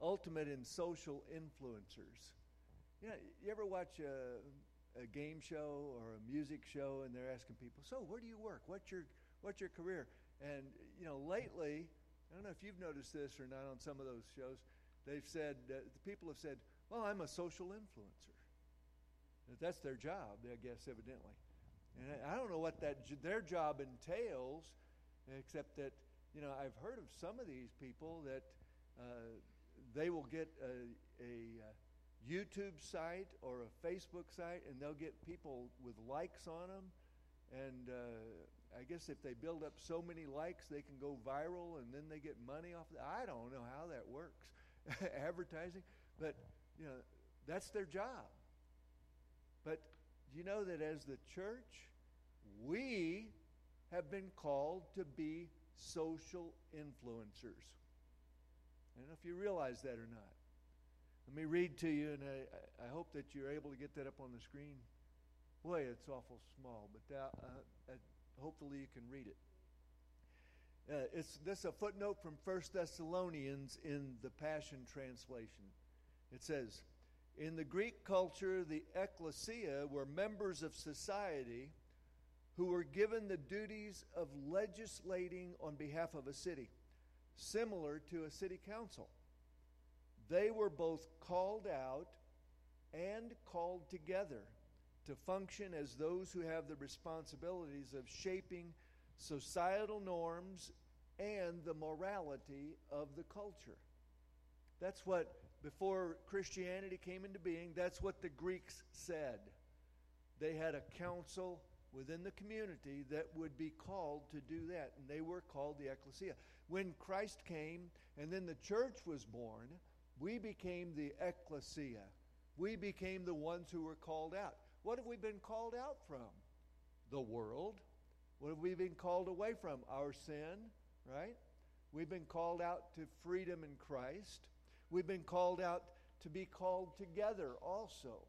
ultimate in social influencers. You know, you ever watch a, a game show or a music show and they're asking people, "So, where do you work? What's your what's your career?" And you know, lately, I don't know if you've noticed this or not on some of those shows. They've said uh, the people have said, "Well, I'm a social influencer." That's their job, I guess, evidently. And I don't know what that their job entails, except that you know I've heard of some of these people that uh, they will get a, a, uh, YouTube site or a Facebook site, and they'll get people with likes on them. And uh, I guess if they build up so many likes, they can go viral, and then they get money off. Of I don't know how that works, advertising, but you know that's their job. But you know that as the church, we have been called to be social influencers. I don't know if you realize that or not. Let me read to you, and I, I hope that you're able to get that up on the screen. Boy, it's awful small, but that, uh, hopefully you can read it. Uh, it's this is a footnote from 1 Thessalonians in the Passion Translation. It says, In the Greek culture, the ecclesia were members of society who were given the duties of legislating on behalf of a city similar to a city council. They were both called out and called together to function as those who have the responsibilities of shaping societal norms and the morality of the culture. That's what, before Christianity came into being, that's what the Greeks said. They had a council within the community that would be called to do that. And they were called the ecclesia. When Christ came and then the church was born, we became the ecclesia. We became the ones who were called out. What have we been called out from? The world. What have we been called away from? Our sin, right? We've been called out to freedom in Christ. We've been called out to be called together also.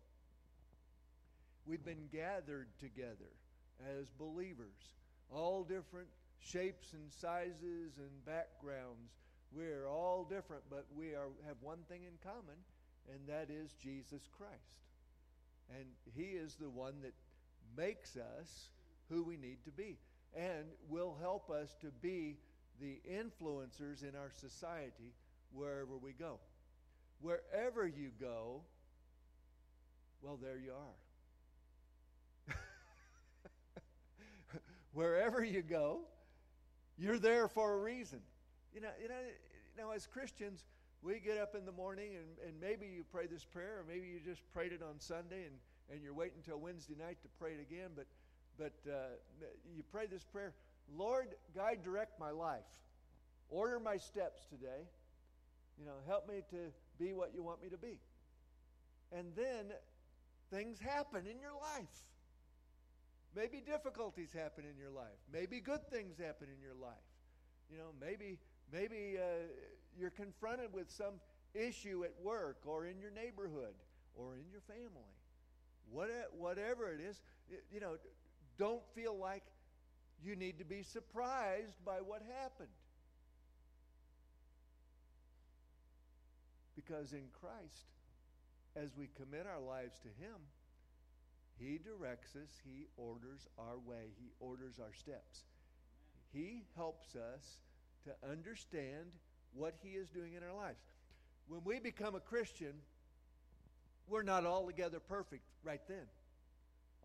We've been gathered together as believers, all different shapes and sizes and backgrounds. We're all different, but we are, have one thing in common, and that is Jesus Christ. And He is the one that makes us who we need to be and will help us to be the influencers in our society wherever we go. Wherever you go, well, there you are. wherever you go, you're there for a reason. You know, you know, you know, as Christians, we get up in the morning and, and maybe you pray this prayer, or maybe you just prayed it on Sunday and, and you're waiting until Wednesday night to pray it again, but, but uh, you pray this prayer Lord, guide, direct my life. Order my steps today. You know, help me to be what you want me to be. And then things happen in your life. Maybe difficulties happen in your life. Maybe good things happen in your life. You know, maybe maybe uh, you're confronted with some issue at work or in your neighborhood or in your family. What, whatever it is, you know, don't feel like you need to be surprised by what happened. Because in Christ, as we commit our lives to Him, he directs us, He orders our way, He orders our steps. He helps us to understand what He is doing in our lives. When we become a Christian, we're not altogether perfect right then.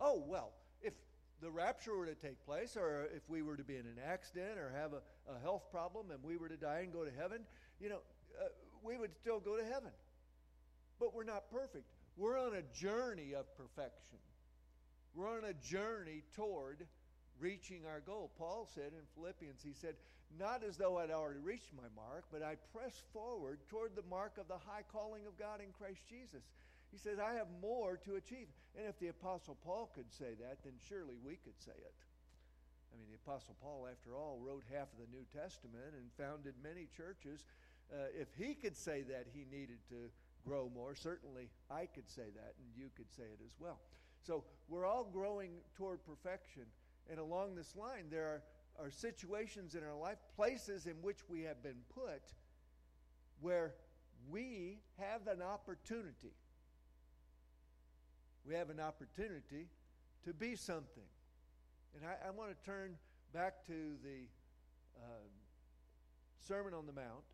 Oh, well, if the rapture were to take place, or if we were to be in an accident or have a, a health problem and we were to die and go to heaven, you know, uh, we would still go to heaven. But we're not perfect. We're on a journey of perfection. We're on a journey toward reaching our goal. Paul said in Philippians, he said, Not as though I'd already reached my mark, but I press forward toward the mark of the high calling of God in Christ Jesus. He says, I have more to achieve. And if the Apostle Paul could say that, then surely we could say it. I mean, the Apostle Paul, after all, wrote half of the New Testament and founded many churches. Uh, if he could say that he needed to grow more, certainly I could say that, and you could say it as well. So we're all growing toward perfection. And along this line, there are, are situations in our life, places in which we have been put where we have an opportunity. We have an opportunity to be something. And I, I want to turn back to the uh, Sermon on the Mount.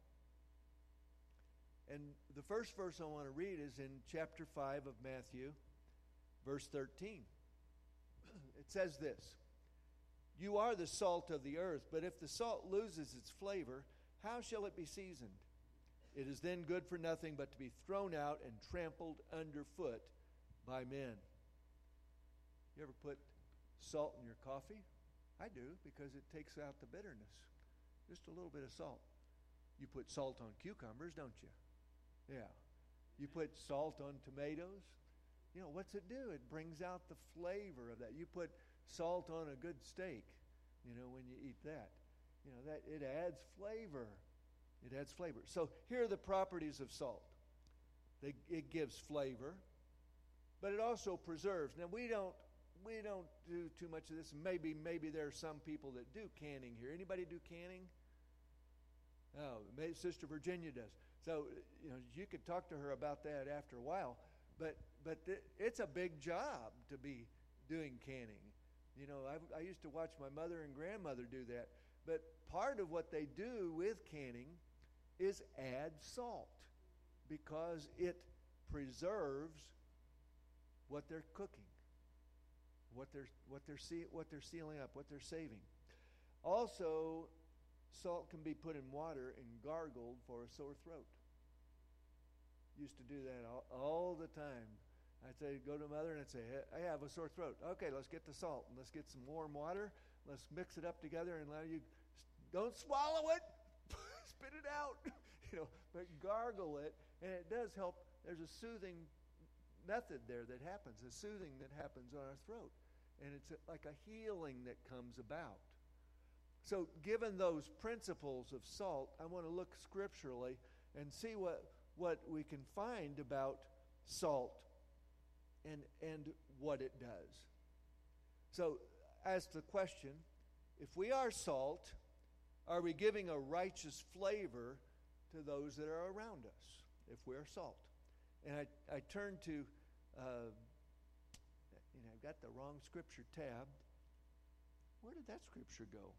And the first verse I want to read is in chapter 5 of Matthew, verse 13. It says this You are the salt of the earth, but if the salt loses its flavor, how shall it be seasoned? It is then good for nothing but to be thrown out and trampled underfoot by men. You ever put salt in your coffee? I do because it takes out the bitterness. Just a little bit of salt. You put salt on cucumbers, don't you? Yeah. You put salt on tomatoes. You know, what's it do? It brings out the flavor of that. You put salt on a good steak, you know, when you eat that. You know, that it adds flavor. It adds flavor. So here are the properties of salt. They, it gives flavor, but it also preserves. Now we don't we don't do too much of this. Maybe maybe there are some people that do canning here. Anybody do canning? Oh, Sister Virginia does. So you know you could talk to her about that after a while. But but th- it's a big job to be doing canning. You know, I, I used to watch my mother and grandmother do that. But part of what they do with canning is add salt because it preserves what they're cooking, what they're, what they're, see, what they're sealing up, what they're saving. Also, salt can be put in water and gargled for a sore throat. Used to do that all, all the time. I'd say, go to mother and I'd say, I have a sore throat. Okay, let's get the salt and let's get some warm water. Let's mix it up together and allow you. Don't swallow it. Spit it out. you know, but gargle it, and it does help. There's a soothing method there that happens, a soothing that happens on our throat, and it's uh, like a healing that comes about. So, given those principles of salt, I want to look scripturally and see what, what we can find about salt and, and what it does. So, as the question, if we are salt, are we giving a righteous flavor to those that are around us if we're salt? And I, I turn to, uh, you know, I've got the wrong scripture tab. Where did that scripture go?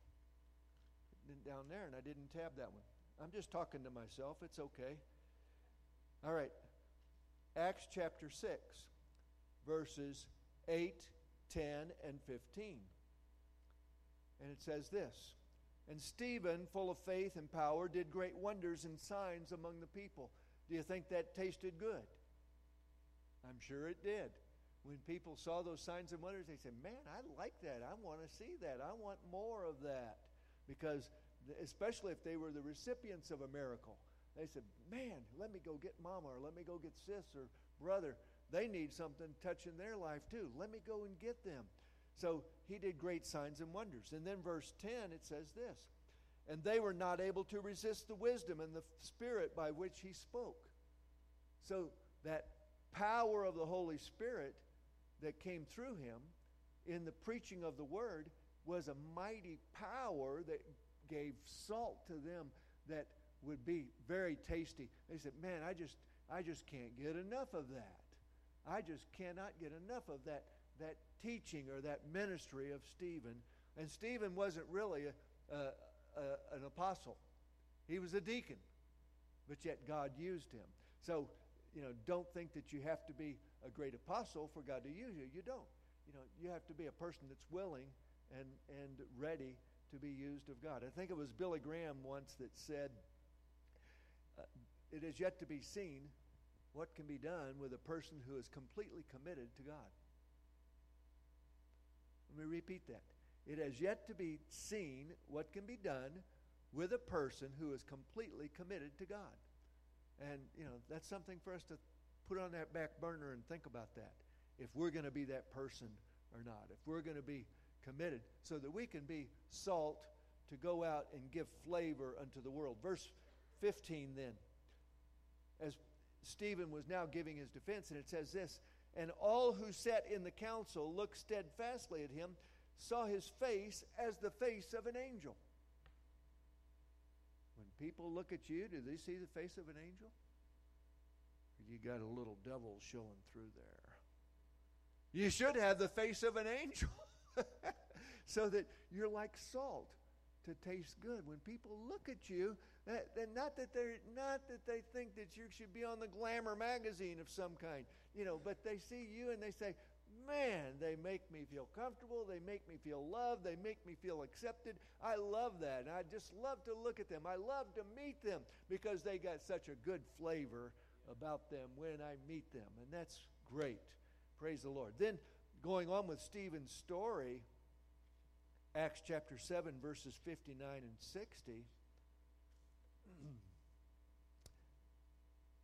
Down there, and I didn't tab that one. I'm just talking to myself. It's okay. All right. Acts chapter 6 verses 8, 10, and 15. And it says this And Stephen, full of faith and power, did great wonders and signs among the people. Do you think that tasted good? I'm sure it did. When people saw those signs and wonders, they said, Man, I like that. I want to see that. I want more of that. Because, especially if they were the recipients of a miracle, they said, Man, let me go get mama, or let me go get sis or brother. They need something touching their life too. Let me go and get them. So he did great signs and wonders. And then verse 10, it says this And they were not able to resist the wisdom and the spirit by which he spoke. So that power of the Holy Spirit that came through him in the preaching of the word was a mighty power that gave salt to them that would be very tasty. They said, "Man, I just I just can't get enough of that." I just cannot get enough of that, that teaching or that ministry of Stephen. And Stephen wasn't really a, a, a, an apostle, he was a deacon, but yet God used him. So, you know, don't think that you have to be a great apostle for God to use you. You don't. You know, you have to be a person that's willing and, and ready to be used of God. I think it was Billy Graham once that said, It is yet to be seen what can be done with a person who is completely committed to God. Let me repeat that. It has yet to be seen what can be done with a person who is completely committed to God. And, you know, that's something for us to put on that back burner and think about that. If we're going to be that person or not. If we're going to be committed so that we can be salt to go out and give flavor unto the world. Verse 15 then. As Stephen was now giving his defense, and it says this And all who sat in the council looked steadfastly at him, saw his face as the face of an angel. When people look at you, do they see the face of an angel? you got a little devil showing through there. You should have the face of an angel so that you're like salt to taste good. When people look at you, that, that not that they're not that they think that you should be on the glamour magazine of some kind, you know, but they see you and they say, man, they make me feel comfortable. They make me feel loved. They make me feel accepted. I love that. And I just love to look at them. I love to meet them because they got such a good flavor about them when I meet them. And that's great. Praise the Lord. Then, going on with Stephen's story, Acts chapter 7, verses 59 and 60.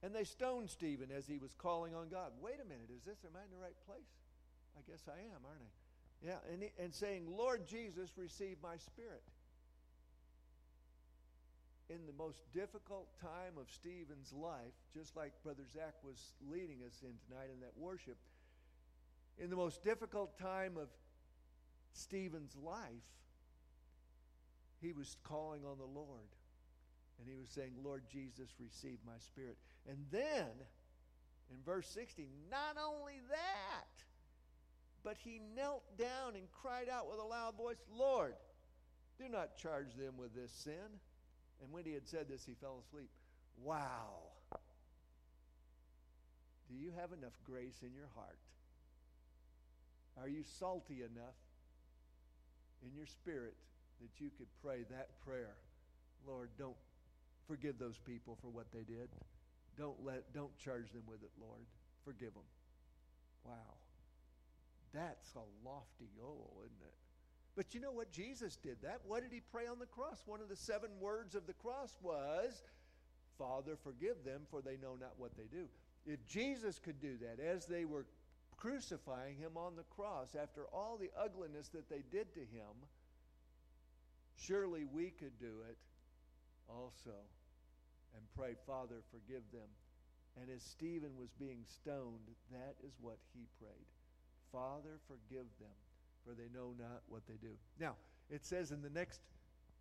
and they stoned Stephen as he was calling on God. Wait a minute, is this, am I in the right place? I guess I am, aren't I? Yeah, and, he, and saying, Lord Jesus, receive my spirit. In the most difficult time of Stephen's life, just like Brother Zach was leading us in tonight in that worship, in the most difficult time of Stephen's life, he was calling on the Lord. And he was saying, Lord Jesus, receive my spirit. And then, in verse 60, not only that, but he knelt down and cried out with a loud voice, Lord, do not charge them with this sin. And when he had said this, he fell asleep. Wow. Do you have enough grace in your heart? Are you salty enough in your spirit that you could pray that prayer? Lord, don't forgive those people for what they did. Don't let don't charge them with it, Lord. Forgive them. Wow. That's a lofty goal, isn't it? But you know what? Jesus did that. What did he pray on the cross? One of the seven words of the cross was, Father, forgive them, for they know not what they do. If Jesus could do that as they were crucifying him on the cross, after all the ugliness that they did to him, surely we could do it also and pray, Father, forgive them. And as Stephen was being stoned, that is what he prayed. Father, forgive them, for they know not what they do. Now, it says in the next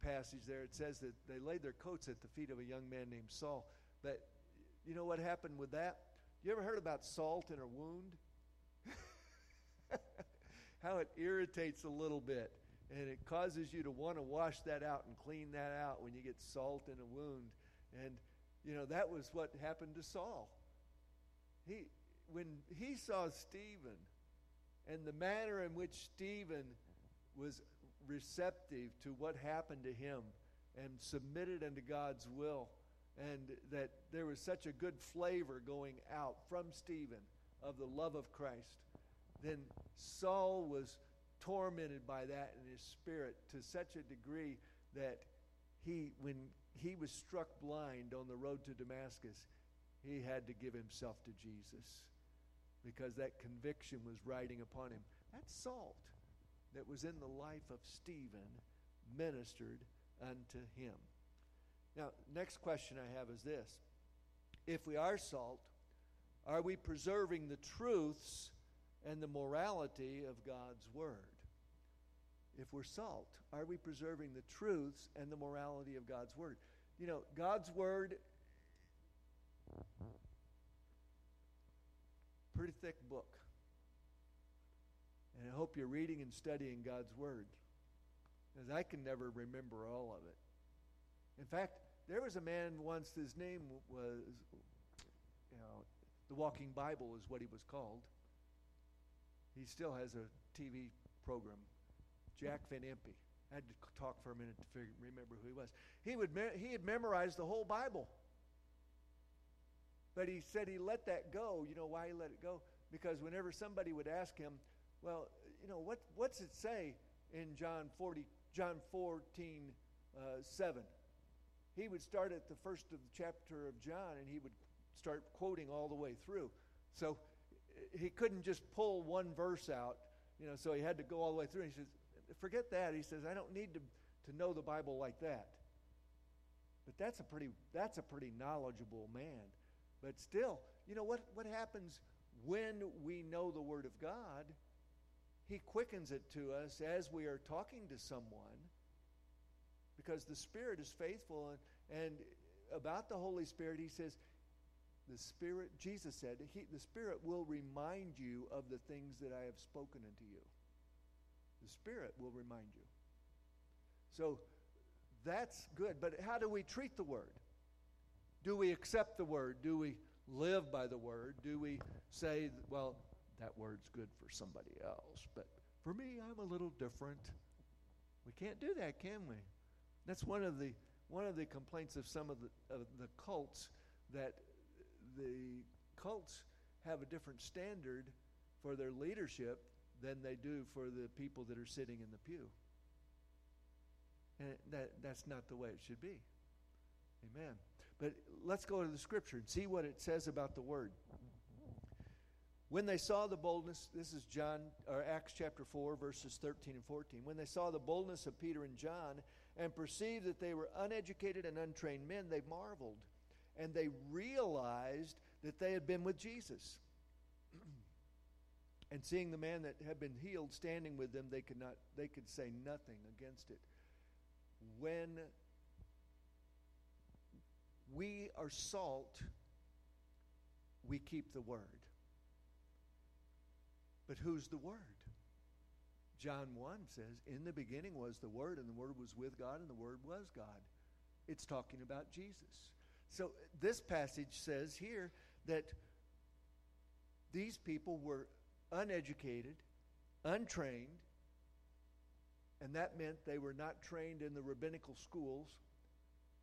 passage there, it says that they laid their coats at the feet of a young man named Saul. But you know what happened with that? You ever heard about salt in a wound? How it irritates a little bit. And it causes you to want to wash that out and clean that out when you get salt in a wound. And, you know, that was what happened to Saul. He, when he saw Stephen, and the manner in which Stephen was receptive to what happened to him and submitted unto God's will, and that there was such a good flavor going out from Stephen of the love of Christ, then Saul was tormented by that in his spirit to such a degree that he, when he was struck blind on the road to Damascus, he had to give himself to Jesus because that conviction was riding upon him. That salt that was in the life of Stephen ministered unto him. Now, next question I have is this If we are salt, are we preserving the truths and the morality of God's Word? If we're salt, are we preserving the truths and the morality of God's Word? You know, God's Word pretty thick book. And I hope you're reading and studying God's Word. Because I can never remember all of it. In fact, there was a man once, his name was, you know, the Walking Bible is what he was called. He still has a TV program, Jack Van Impe. I had to talk for a minute to figure, remember who he was. He, would, he had memorized the whole Bible. But he said he let that go. You know why he let it go? Because whenever somebody would ask him, well, you know, what, what's it say in John 40, John 14, uh, 7? He would start at the first of the chapter of John and he would start quoting all the way through. So he couldn't just pull one verse out, you know, so he had to go all the way through. And he says, forget that. He says, I don't need to, to know the Bible like that. But that's a pretty that's a pretty knowledgeable man. But still, you know what, what happens when we know the Word of God? He quickens it to us as we are talking to someone because the Spirit is faithful. And, and about the Holy Spirit, he says, the Spirit, Jesus said, he, the Spirit will remind you of the things that I have spoken unto you. The Spirit will remind you. So that's good. But how do we treat the Word? Do we accept the Word? Do we live by the Word? Do we say, well, that word's good for somebody else, but for me, I'm a little different? We can't do that, can we? That's one of the one of the complaints of some of the of the cults that the cults have a different standard for their leadership than they do for the people that are sitting in the pew. And that, that's not the way it should be. Amen. But let's go to the scripture and see what it says about the word. When they saw the boldness, this is John or Acts chapter 4 verses 13 and 14. When they saw the boldness of Peter and John and perceived that they were uneducated and untrained men, they marveled and they realized that they had been with Jesus. and seeing the man that had been healed standing with them, they could not they could say nothing against it. When we are salt, we keep the word. But who's the Word? John 1 says, In the beginning was the Word, and the Word was with God, and the Word was God. It's talking about Jesus. So this passage says here that these people were uneducated, untrained, and that meant they were not trained in the rabbinical schools.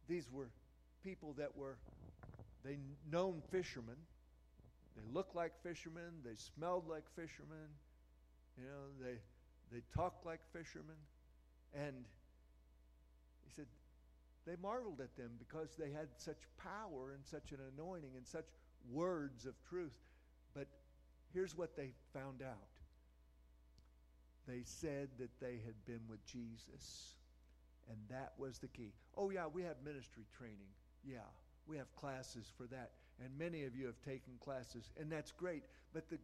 These were people that were they known fishermen they looked like fishermen. They smelled like fishermen. You know, they, they talked like fishermen. And he said, they marveled at them because they had such power and such an anointing and such words of truth. But here's what they found out they said that they had been with Jesus. And that was the key. Oh, yeah, we have ministry training. Yeah, we have classes for that and many of you have taken classes, and that's great. But the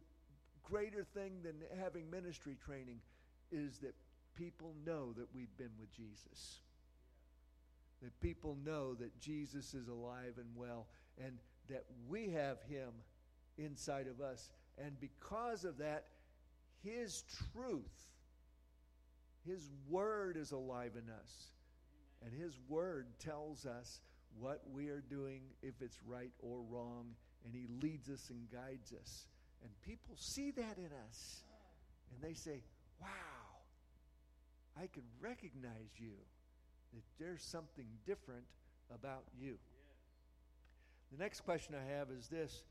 greater thing than having ministry training is that people know that we've been with Jesus. That people know that Jesus is alive and well, and that we have Him inside of us. And because of that, His truth, His Word is alive in us. And His Word tells us what we are doing, if it's right or wrong, and He leads us and guides us. And people see that in us, and they say, Wow, I can recognize you, that there's something different about you. The next question I have is this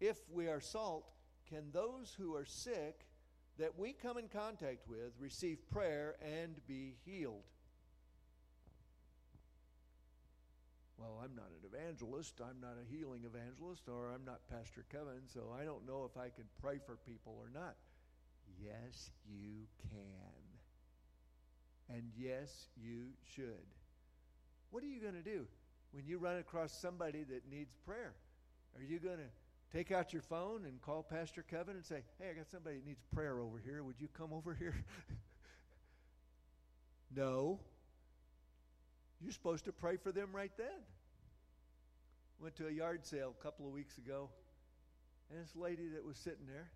If we are salt, can those who are sick that we come in contact with receive prayer and be healed? well, I'm not an evangelist, I'm not a healing evangelist, or I'm not Pastor Kevin, so I don't know if I can pray for people or not. Yes, you can. And yes, you should. What are you going to do when you run across somebody that needs prayer? Are you going to take out your phone and call Pastor Kevin and say, Hey, I got somebody that needs prayer over here. Would you come over here? no. You're supposed to pray for them right then. Went to a yard sale a couple of weeks ago, and this lady that was sitting there,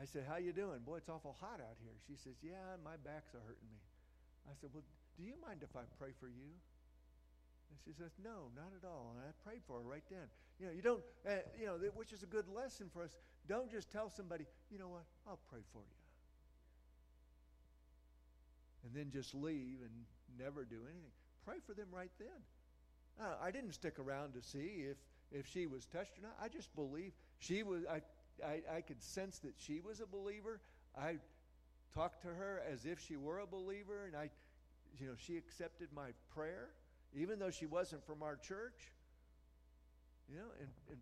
I said, "How you doing? Boy, it's awful hot out here." She says, "Yeah, my back's are hurting me." I said, "Well, do you mind if I pray for you?" And she says, "No, not at all." And I prayed for her right then. You know, you don't, uh, you know, which is a good lesson for us. Don't just tell somebody, "You know what? I'll pray for you," and then just leave and never do anything. Pray for them right then. Uh, I didn't stick around to see if, if she was touched or not. I just believe she was, I, I, I could sense that she was a believer. I talked to her as if she were a believer, and I, you know, she accepted my prayer, even though she wasn't from our church. You know, and, and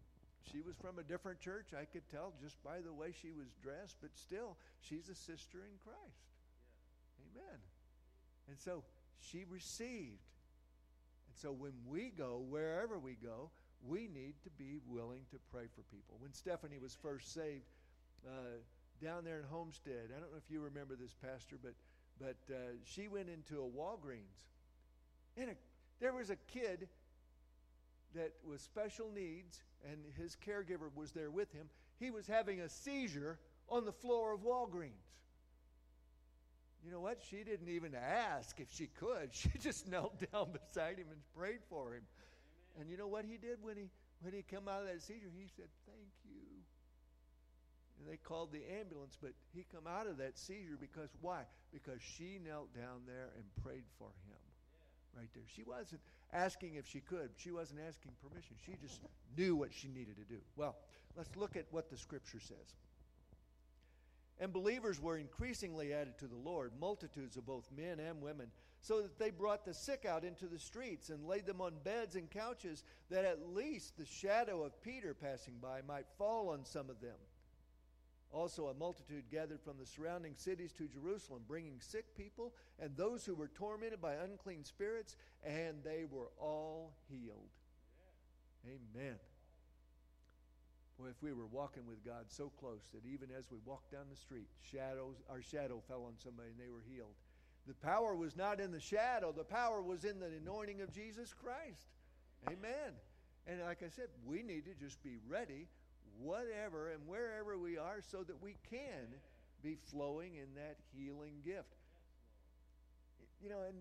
she was from a different church. I could tell just by the way she was dressed, but still, she's a sister in Christ. Yeah. Amen. And so she received And so when we go, wherever we go, we need to be willing to pray for people. When Stephanie was first saved uh, down there in Homestead, I don't know if you remember this, Pastor, but but uh, she went into a Walgreens, and a, there was a kid that was special needs, and his caregiver was there with him. He was having a seizure on the floor of Walgreens. You know what? She didn't even ask if she could. She just knelt down beside him and prayed for him. And you know what he did when he when he came out of that seizure? He said, "Thank you." And they called the ambulance, but he come out of that seizure because why? Because she knelt down there and prayed for him. Right there. She wasn't asking if she could. She wasn't asking permission. She just knew what she needed to do. Well, let's look at what the scripture says. And believers were increasingly added to the Lord, multitudes of both men and women, so that they brought the sick out into the streets and laid them on beds and couches, that at least the shadow of Peter passing by might fall on some of them. Also, a multitude gathered from the surrounding cities to Jerusalem, bringing sick people and those who were tormented by unclean spirits, and they were all healed. Amen. Boy, if we were walking with God so close that even as we walked down the street, shadows, our shadow fell on somebody and they were healed. The power was not in the shadow, the power was in the anointing of Jesus Christ. Amen. And like I said, we need to just be ready, whatever and wherever we are, so that we can be flowing in that healing gift. You know, and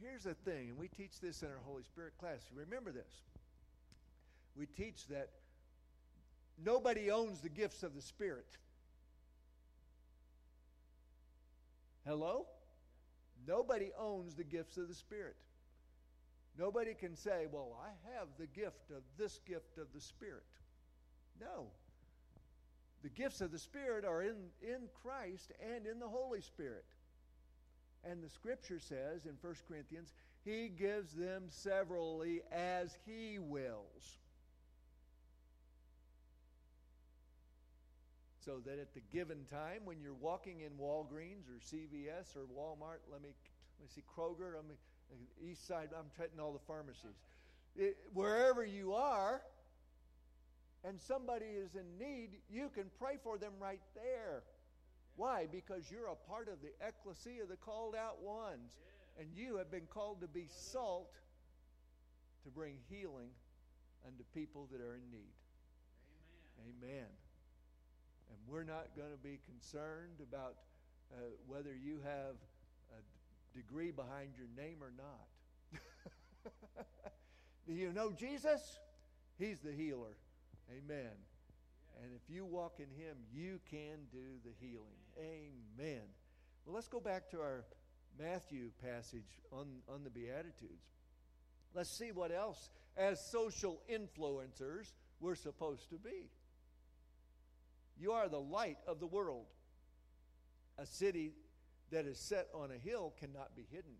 here's the thing, and we teach this in our Holy Spirit class. Remember this. We teach that Nobody owns the gifts of the Spirit. Hello? Nobody owns the gifts of the Spirit. Nobody can say, Well, I have the gift of this gift of the Spirit. No. The gifts of the Spirit are in, in Christ and in the Holy Spirit. And the scripture says in 1 Corinthians, He gives them severally as He wills. So that at the given time when you're walking in Walgreens or CVS or Walmart, let me, let me see, Kroger, let me, East Side, I'm treating all the pharmacies. It, wherever you are, and somebody is in need, you can pray for them right there. Why? Because you're a part of the ecclesia, of the called out ones. And you have been called to be salt to bring healing unto people that are in need. Amen. Amen. And we're not going to be concerned about uh, whether you have a degree behind your name or not. Do you know Jesus? He's the healer. Amen. And if you walk in Him, you can do the healing. Amen. Well, let's go back to our Matthew passage on, on the Beatitudes. Let's see what else, as social influencers, we're supposed to be. You are the light of the world. A city that is set on a hill cannot be hidden.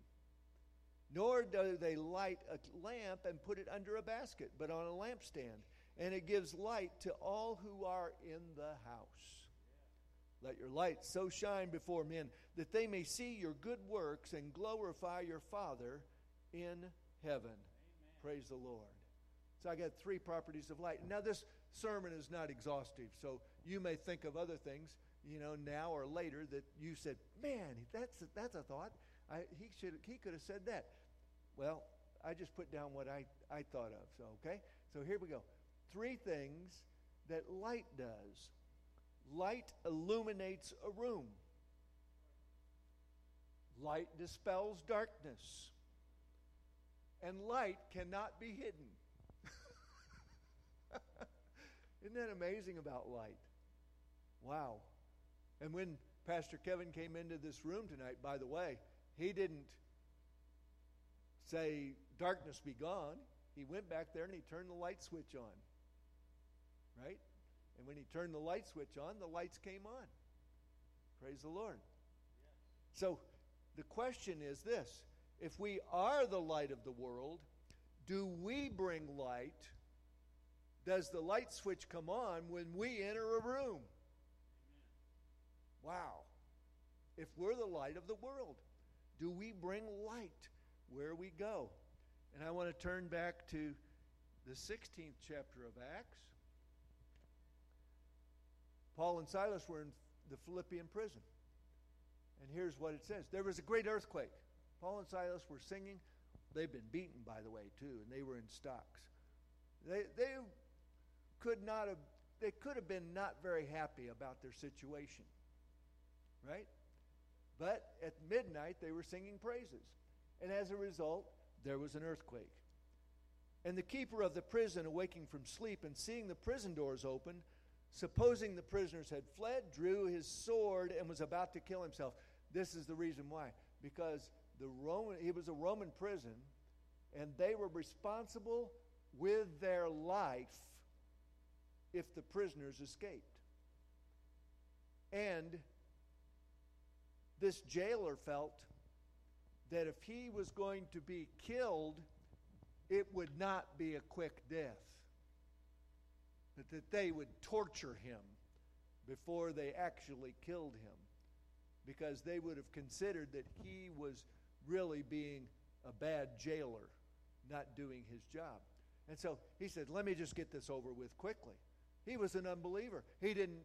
Nor do they light a lamp and put it under a basket, but on a lampstand, and it gives light to all who are in the house. Let your light so shine before men that they may see your good works and glorify your Father in heaven. Amen. Praise the Lord. So I got three properties of light. Now, this sermon is not exhaustive, so you may think of other things, you know, now or later that you said, "Man, that's a, that's a thought. I, he should he could have said that." Well, I just put down what I I thought of. So okay, so here we go. Three things that light does. Light illuminates a room. Light dispels darkness. And light cannot be hidden. Isn't that amazing about light? Wow. And when Pastor Kevin came into this room tonight, by the way, he didn't say, Darkness be gone. He went back there and he turned the light switch on. Right? And when he turned the light switch on, the lights came on. Praise the Lord. So the question is this if we are the light of the world, do we bring light? Does the light switch come on when we enter a room? Wow. If we're the light of the world, do we bring light where we go? And I want to turn back to the 16th chapter of Acts. Paul and Silas were in the Philippian prison. And here's what it says There was a great earthquake. Paul and Silas were singing. They've been beaten, by the way, too, and they were in stocks. They, they could not have, they could have been not very happy about their situation. Right? But at midnight, they were singing praises. And as a result, there was an earthquake. And the keeper of the prison, awaking from sleep and seeing the prison doors open, supposing the prisoners had fled, drew his sword and was about to kill himself. This is the reason why. Because the Roman, he was a Roman prison, and they were responsible with their life if the prisoners escaped. And this jailer felt that if he was going to be killed, it would not be a quick death, but that they would torture him before they actually killed him because they would have considered that he was really being a bad jailer, not doing his job. And so he said, Let me just get this over with quickly. He was an unbeliever. He didn't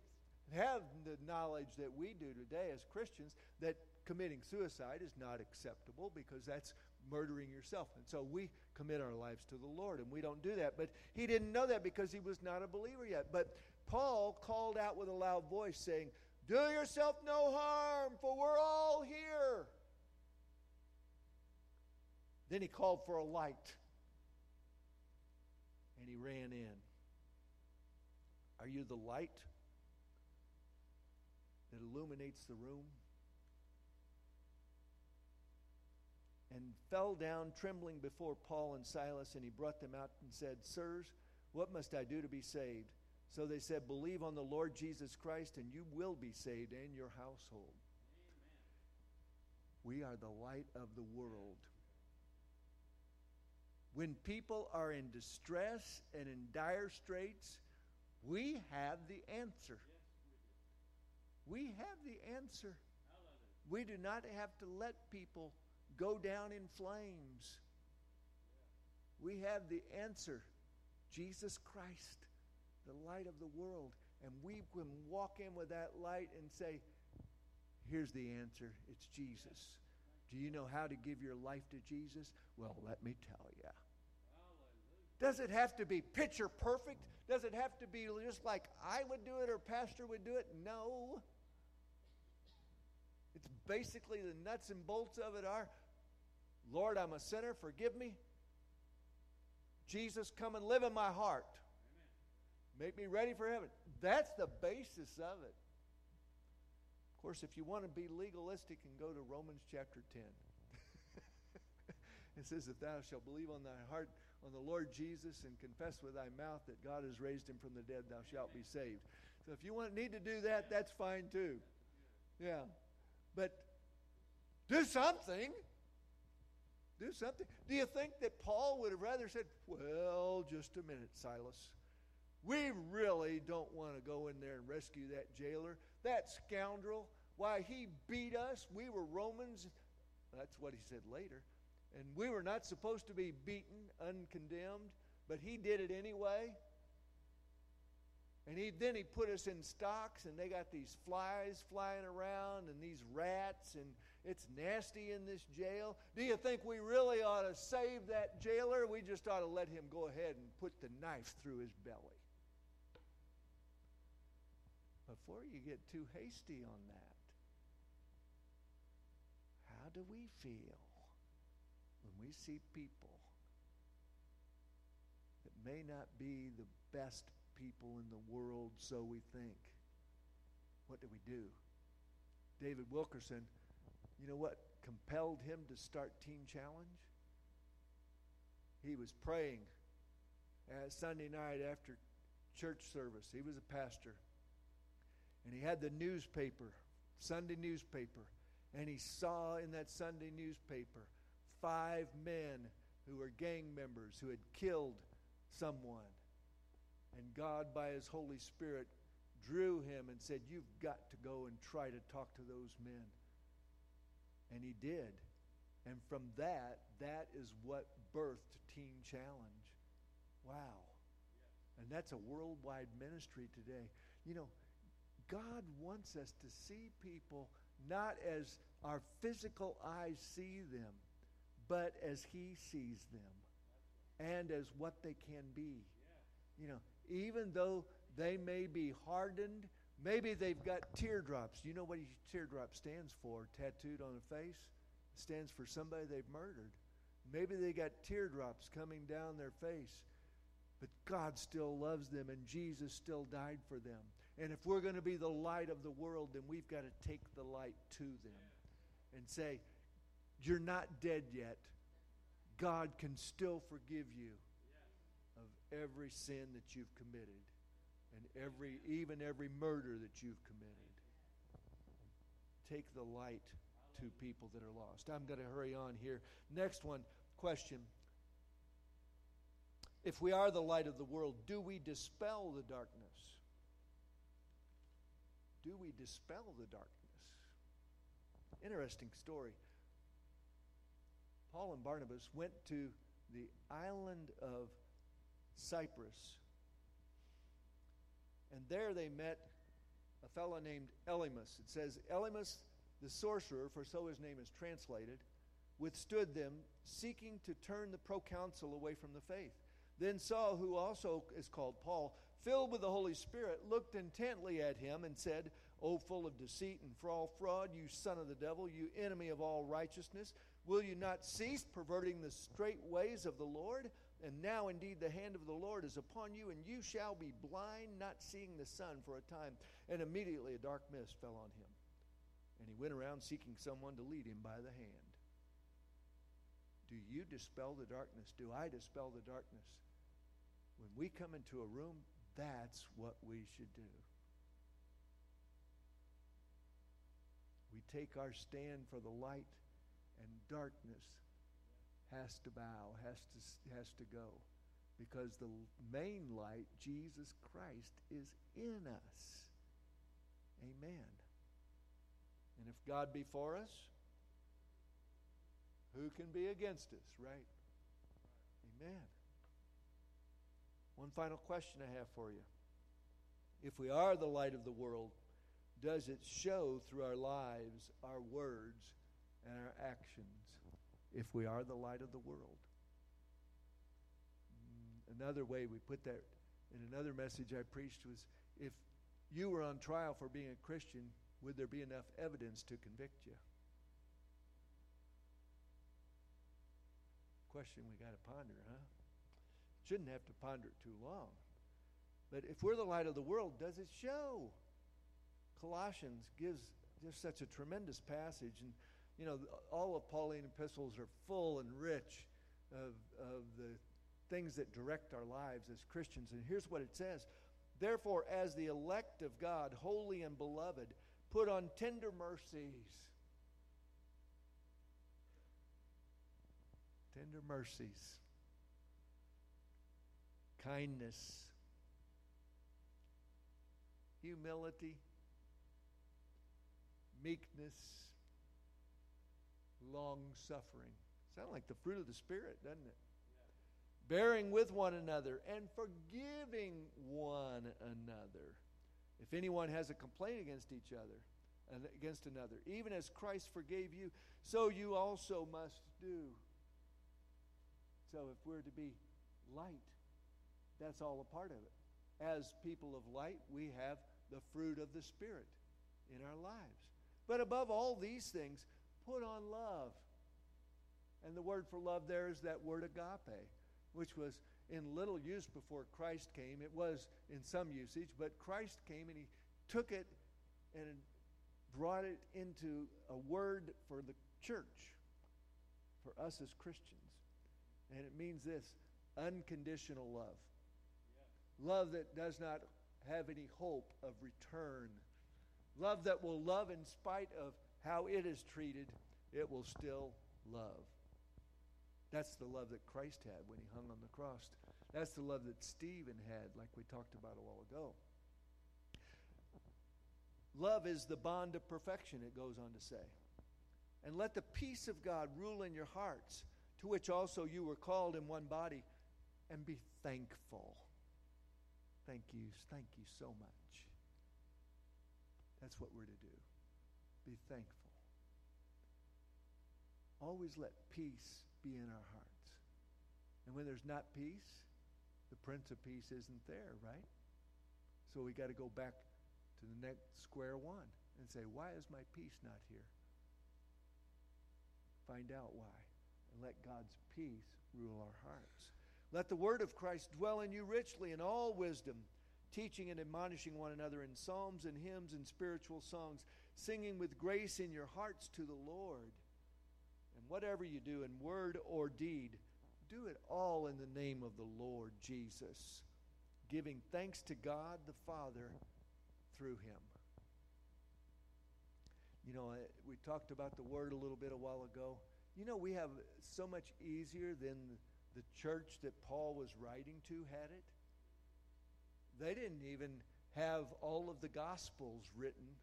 have the knowledge that we do today as Christians that committing suicide is not acceptable because that's murdering yourself. And so we commit our lives to the Lord and we don't do that. But he didn't know that because he was not a believer yet. But Paul called out with a loud voice saying, Do yourself no harm, for we're all here. Then he called for a light and he ran in. Are you the light that illuminates the room? and fell down trembling before Paul and Silas, and he brought them out and said, Sirs, what must I do to be saved? So they said, Believe on the Lord Jesus Christ, and you will be saved and your household. Amen. We are the light of the world. When people are in distress and in dire straits, we have the answer. we have the answer. We do not have to let people go down in flames. We have the answer Jesus Christ, the light of the world. And we can walk in with that light and say, Here's the answer it's Jesus. Do you know how to give your life to Jesus? Well, let me tell you. Does it have to be picture perfect? Does it have to be just like I would do it or Pastor would do it? No. It's basically the nuts and bolts of it are Lord, I'm a sinner, forgive me. Jesus, come and live in my heart. Make me ready for heaven. That's the basis of it. Of course, if you want to be legalistic and go to Romans chapter 10, it says, If thou shalt believe on thy heart on the Lord Jesus and confess with thy mouth that God has raised him from the dead, thou shalt be saved. So if you want, need to do that, that's fine too. Yeah. But do something. Do something. Do you think that Paul would have rather said, Well, just a minute, Silas. We really don't want to go in there and rescue that jailer. That scoundrel, why, he beat us. We were Romans. That's what he said later. And we were not supposed to be beaten, uncondemned, but he did it anyway. And he, then he put us in stocks, and they got these flies flying around and these rats, and it's nasty in this jail. Do you think we really ought to save that jailer? We just ought to let him go ahead and put the knife through his belly. Before you get too hasty on that, how do we feel when we see people that may not be the best people in the world, so we think? What do we do? David Wilkerson you know what compelled him to start Teen Challenge? He was praying at Sunday night after church service. He was a pastor. And he had the newspaper, Sunday newspaper. And he saw in that Sunday newspaper five men who were gang members who had killed someone. And God, by his Holy Spirit, drew him and said, You've got to go and try to talk to those men. And he did. And from that, that is what birthed Teen Challenge. Wow. And that's a worldwide ministry today. You know, God wants us to see people not as our physical eyes see them, but as He sees them and as what they can be. you know, even though they may be hardened, maybe they've got teardrops. You know what a teardrop stands for, tattooed on the face? It stands for somebody they've murdered. Maybe they got teardrops coming down their face, but God still loves them and Jesus still died for them. And if we're going to be the light of the world, then we've got to take the light to them and say, You're not dead yet. God can still forgive you of every sin that you've committed and every even every murder that you've committed. Take the light to people that are lost. I'm going to hurry on here. Next one, question. If we are the light of the world, do we dispel the darkness? Do we dispel the darkness? Interesting story. Paul and Barnabas went to the island of Cyprus. And there they met a fellow named Elymas. It says, Elymas, the sorcerer, for so his name is translated, withstood them, seeking to turn the proconsul away from the faith. Then Saul, who also is called Paul, filled with the Holy Spirit, looked intently at him and said, O full of deceit and fraud, you son of the devil, you enemy of all righteousness, will you not cease perverting the straight ways of the Lord? And now indeed the hand of the Lord is upon you, and you shall be blind, not seeing the sun for a time. And immediately a dark mist fell on him. And he went around seeking someone to lead him by the hand. Do you dispel the darkness? Do I dispel the darkness? When we come into a room, that's what we should do. We take our stand for the light, and darkness has to bow, has to, has to go. Because the main light, Jesus Christ, is in us. Amen. And if God be for us, who can be against us, right? Amen. One final question I have for you. If we are the light of the world, does it show through our lives, our words, and our actions? if we are the light of the world. Mm, another way we put that in another message I preached was if you were on trial for being a Christian, would there be enough evidence to convict you? Question we got to ponder, huh? Shouldn't have to ponder it too long. But if we're the light of the world, does it show? Colossians gives just such a tremendous passage. And you know, all of Pauline epistles are full and rich of, of the things that direct our lives as Christians. And here's what it says. Therefore, as the elect of God, holy and beloved, put on tender mercies. Tender mercies, kindness, humility, meekness long suffering. Sound like the fruit of the Spirit, doesn't it? Bearing with one another and forgiving one another. If anyone has a complaint against each other, against another, even as Christ forgave you, so you also must do. So if we're to be light, that's all a part of it. As people of light, we have the fruit of the Spirit in our lives. But above all these things, Put on love. And the word for love there is that word agape, which was in little use before Christ came. It was in some usage, but Christ came and he took it and brought it into a word for the church, for us as Christians. And it means this unconditional love. Love that does not have any hope of return. Love that will love in spite of how it is treated, it will still love. That's the love that Christ had when he hung on the cross. That's the love that Stephen had, like we talked about a while ago. Love is the bond of perfection, it goes on to say. And let the peace of God rule in your hearts, to which also you were called in one body, and be thankful. Thank you. Thank you so much. That's what we're to do be thankful. Always let peace be in our hearts. And when there's not peace, the Prince of Peace isn't there, right? So we got to go back to the next square one and say, why is my peace not here? Find out why. And let God's peace rule our hearts. Let the word of Christ dwell in you richly in all wisdom, teaching and admonishing one another in psalms and hymns and spiritual songs, singing with grace in your hearts to the Lord. And whatever you do in word or deed, do it all in the name of the Lord Jesus, giving thanks to God the Father through him. You know, eh, we talked about the word a little bit a while ago. You know, we have so much easier than the church that Paul was writing to had it. They didn't even have all of the gospels written.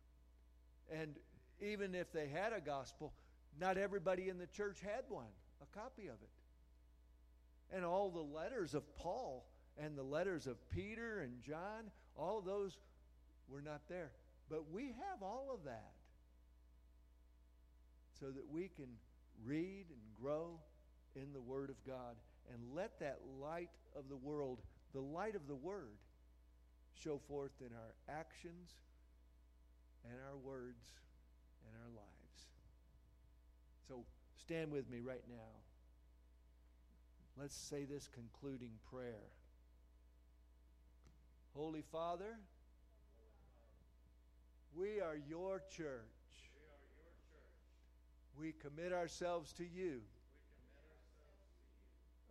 And even if they had a gospel, not everybody in the church had one, a copy of it. And all the letters of Paul and the letters of Peter and John, all those were not there. But we have all of that so that we can read and grow in the Word of God and let that light of the world, the light of the Word, show forth in our actions and our words and our lives. So stand with me right now. Let's say this concluding prayer. Holy Father, we are your church. We commit ourselves to you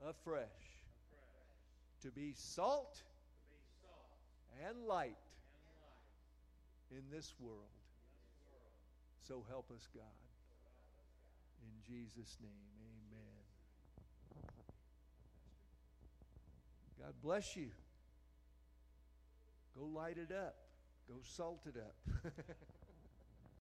afresh to be salt and light in this world. So help us, God. In Jesus' name, amen. God bless you. Go light it up. Go salt it up.